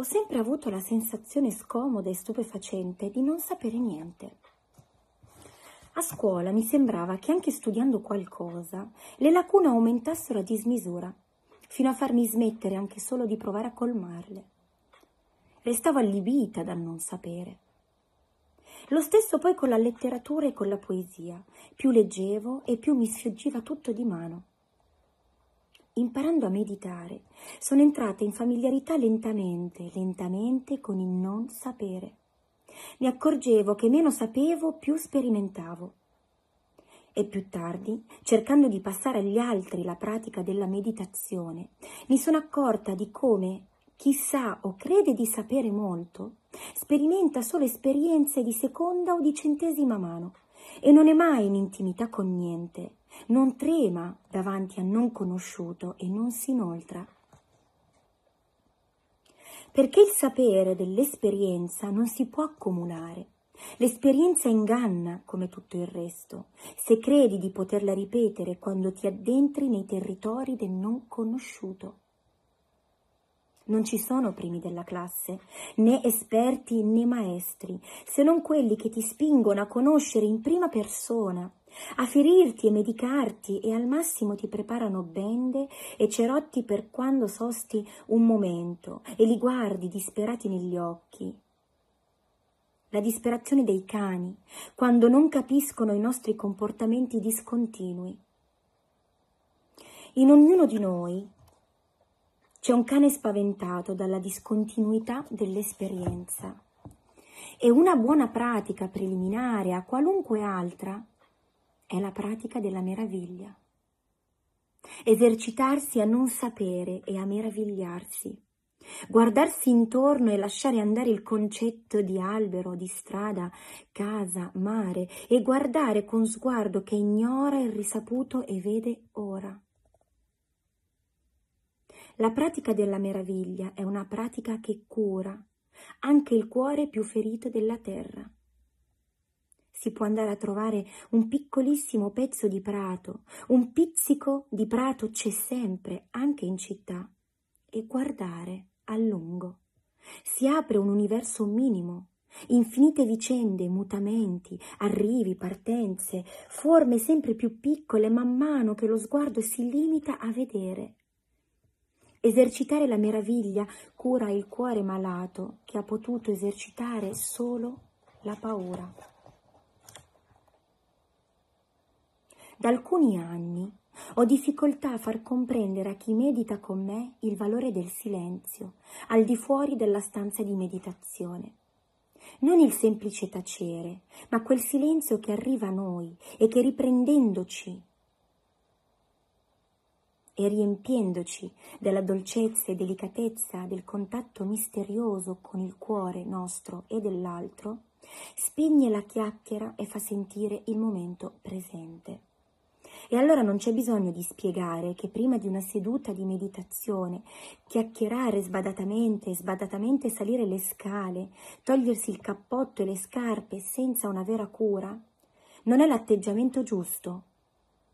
Ho sempre avuto la sensazione scomoda e stupefacente di non sapere niente. A scuola mi sembrava che anche studiando qualcosa le lacune aumentassero a dismisura, fino a farmi smettere anche solo di provare a colmarle. Restavo allibita dal non sapere. Lo stesso poi con la letteratura e con la poesia. Più leggevo e più mi sfuggiva tutto di mano. Imparando a meditare, sono entrata in familiarità lentamente, lentamente con il non sapere. Mi accorgevo che meno sapevo, più sperimentavo. E più tardi, cercando di passare agli altri la pratica della meditazione, mi sono accorta di come chi sa o crede di sapere molto sperimenta solo esperienze di seconda o di centesima mano e non è mai in intimità con niente, non trema davanti a non conosciuto e non si inoltra. Perché il sapere dell'esperienza non si può accumulare. L'esperienza inganna come tutto il resto, se credi di poterla ripetere quando ti addentri nei territori del non conosciuto. Non ci sono primi della classe, né esperti né maestri, se non quelli che ti spingono a conoscere in prima persona, a ferirti e medicarti e al massimo ti preparano bende e cerotti per quando sosti un momento e li guardi disperati negli occhi. La disperazione dei cani, quando non capiscono i nostri comportamenti discontinui. In ognuno di noi c'è un cane spaventato dalla discontinuità dell'esperienza e una buona pratica preliminare a qualunque altra è la pratica della meraviglia. Esercitarsi a non sapere e a meravigliarsi. Guardarsi intorno e lasciare andare il concetto di albero, di strada, casa, mare e guardare con sguardo che ignora il risaputo e vede ora. La pratica della meraviglia è una pratica che cura anche il cuore più ferito della terra. Si può andare a trovare un piccolissimo pezzo di prato, un pizzico di prato c'è sempre, anche in città, e guardare a lungo. Si apre un universo minimo, infinite vicende, mutamenti, arrivi, partenze, forme sempre più piccole man mano che lo sguardo si limita a vedere Esercitare la meraviglia cura il cuore malato che ha potuto esercitare solo la paura. Da alcuni anni ho difficoltà a far comprendere a chi medita con me il valore del silenzio, al di fuori della stanza di meditazione. Non il semplice tacere, ma quel silenzio che arriva a noi e che riprendendoci e riempiendoci della dolcezza e delicatezza del contatto misterioso con il cuore nostro e dell'altro, spegne la chiacchiera e fa sentire il momento presente. E allora non c'è bisogno di spiegare che prima di una seduta di meditazione, chiacchierare sbadatamente sbadatamente salire le scale, togliersi il cappotto e le scarpe senza una vera cura, non è l'atteggiamento giusto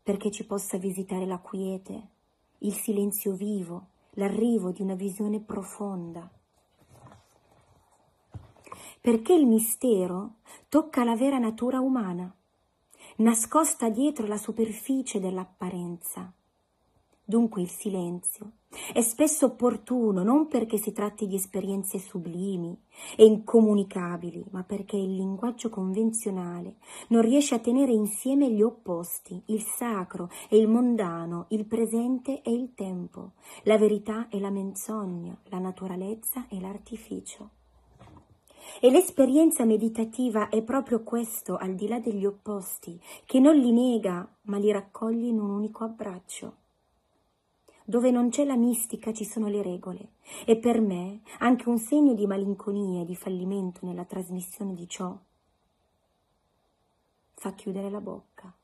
perché ci possa visitare la quiete, il silenzio vivo, l'arrivo di una visione profonda. Perché il mistero tocca la vera natura umana, nascosta dietro la superficie dell'apparenza. Dunque il silenzio è spesso opportuno non perché si tratti di esperienze sublimi e incomunicabili, ma perché il linguaggio convenzionale non riesce a tenere insieme gli opposti, il sacro e il mondano, il presente e il tempo, la verità e la menzogna, la naturalezza e l'artificio. E l'esperienza meditativa è proprio questo, al di là degli opposti, che non li nega, ma li raccoglie in un unico abbraccio. Dove non c'è la mistica ci sono le regole e per me anche un segno di malinconia e di fallimento nella trasmissione di ciò fa chiudere la bocca.